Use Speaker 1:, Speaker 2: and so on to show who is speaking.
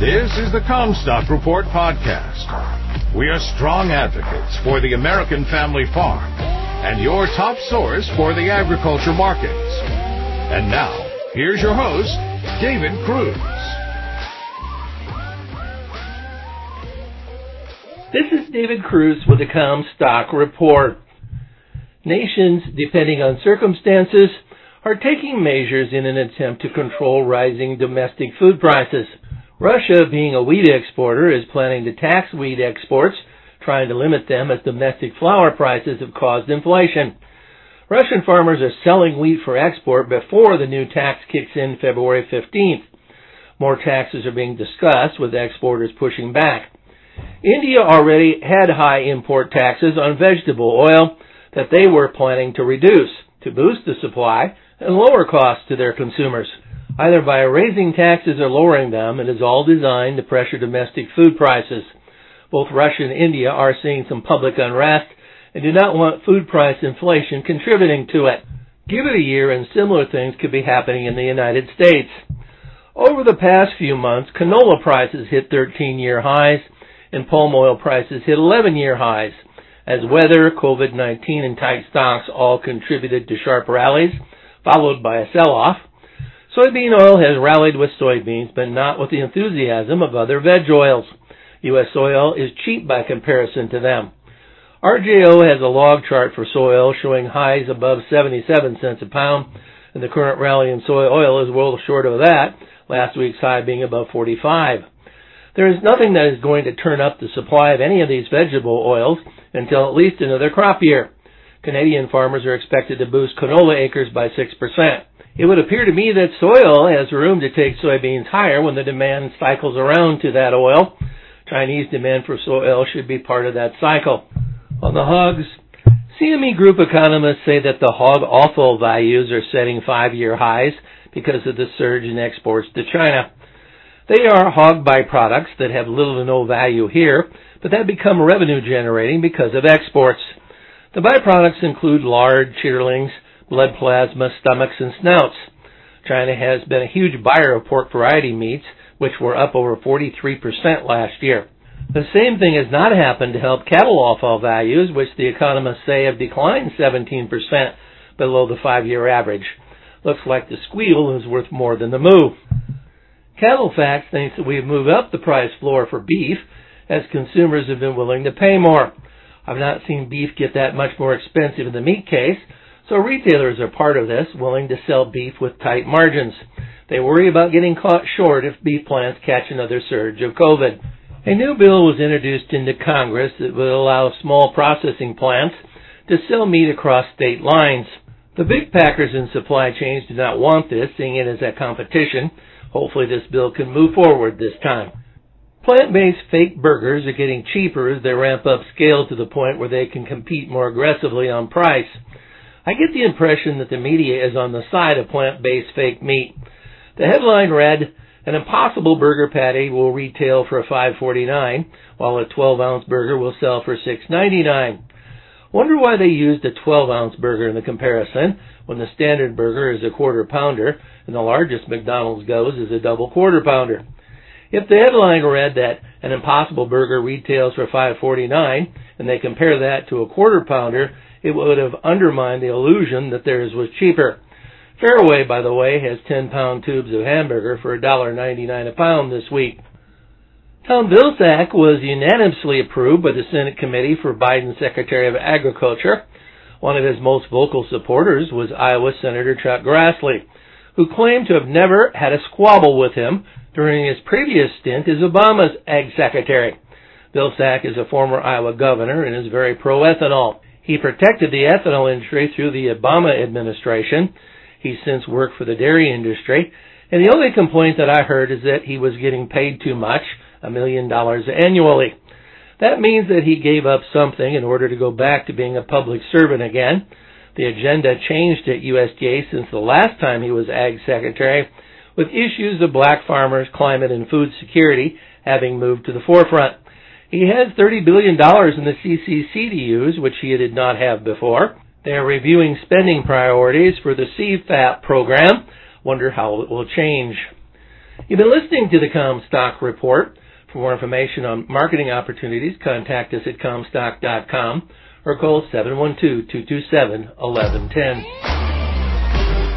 Speaker 1: This is the Commstock Report podcast. We are strong advocates for the American family farm and your top source for the agriculture markets. And now, here's your host, David Kruse.
Speaker 2: This is David Kruse with the Commstock Report. Nations, depending on circumstances, are taking measures in an attempt to control rising domestic food prices. Russia, being a wheat exporter, is planning to tax wheat exports, trying to limit them as domestic flour prices have caused inflation. Russian farmers are selling wheat for export before the new tax kicks in February 15th. More taxes are being discussed, with exporters pushing back. India already had high import taxes on vegetable oil that they were planning to reduce to boost the supply and lower costs to their consumers. Either by raising taxes or lowering them, it is all designed to pressure domestic food prices. Both Russia and India are seeing some public unrest and do not want food price inflation contributing to it. Give it a year and similar things could be happening in the United States. Over the past few months, canola prices hit 13 year highs and palm oil prices hit 11 year highs. As weather, COVID-19 and tight stocks all contributed to sharp rallies, followed by a sell-off. Soybean oil has rallied with soybeans, but not with the enthusiasm of other veg oils. U.S. oil is cheap by comparison to them. RJO has a log chart for soy oil showing highs above 77 cents a pound, and the current rally in soy oil is well short of that, last week's high being above 45. There is nothing that is going to turn up the supply of any of these vegetable oils until at least another crop year. Canadian farmers are expected to boost canola acres by 6%. It would appear to me that soy oil has room to take soybeans higher when the demand cycles around to that oil. Chinese demand for soy oil should be part of that cycle. On the hogs, CME Group economists say that the hog offal values are setting five-year highs because of the surge in exports to China. They are hog byproducts that have little to no value here, but that become revenue generating because of exports. The byproducts include lard, chitterlings, blood plasma, stomachs, and snouts. China has been a huge buyer of pork variety meats, which were up over 43% last year. The same thing has not happened to help cattle offal values, which the economists say have declined 17% below the five-year average. Looks like the squeal is worth more than the moo. CattleFax thinks that we have moved up the price floor for beef as consumers have been willing to pay more. I've not seen beef get that much more expensive in the meat case, so retailers are part of this, willing to sell beef with tight margins. They worry about getting caught short if beef plants catch another surge of COVID. A new bill was introduced into Congress that would allow small processing plants to sell meat across state lines. The big packers and supply chains do not want this, seeing it as a competition. Hopefully this bill can move forward this time. Plant-based fake burgers are getting cheaper as they ramp up scale to the point where they can compete more aggressively on price. I get the impression that the media is on the side of plant-based fake meat. The headline read, an impossible burger patty will retail for $5.49, while a 12-ounce burger will sell for $6.99. Wonder why they used a 12-ounce burger in the comparison when the standard burger is a quarter pounder and the largest McDonald's goes is a double quarter pounder. If the headline read that an impossible burger retails for $5.49 and they compare that to a quarter pounder, it would have undermined the illusion that theirs was cheaper. Fareway, by the way, has 10 pound tubes of hamburger for $1.99 a pound this week. Tom Vilsack was unanimously approved by the Senate Committee for Biden's Secretary of Agriculture. One of his most vocal supporters was Iowa Senator Chuck Grassley, who claimed to have never had a squabble with him during his previous stint as Obama's Ag Secretary. Vilsack is a former Iowa governor and is very pro-ethanol. He protected the ethanol industry through the Obama administration. He's since worked for the dairy industry. And the only complaint that I heard is that he was getting paid too much, a million dollars annually. That means that he gave up something in order to go back to being a public servant again. The agenda changed at USDA since the last time he was Ag Secretary, with issues of black farmers, climate, and food security having moved to the forefront. He has $30 billion in the CCC to use, which he did not have before. They are reviewing spending priorities for the CFAP program. Wonder how it will change. You've been listening to the Commstock Report. For more information on marketing opportunities, contact us at commstock.com or call 712-227-1110.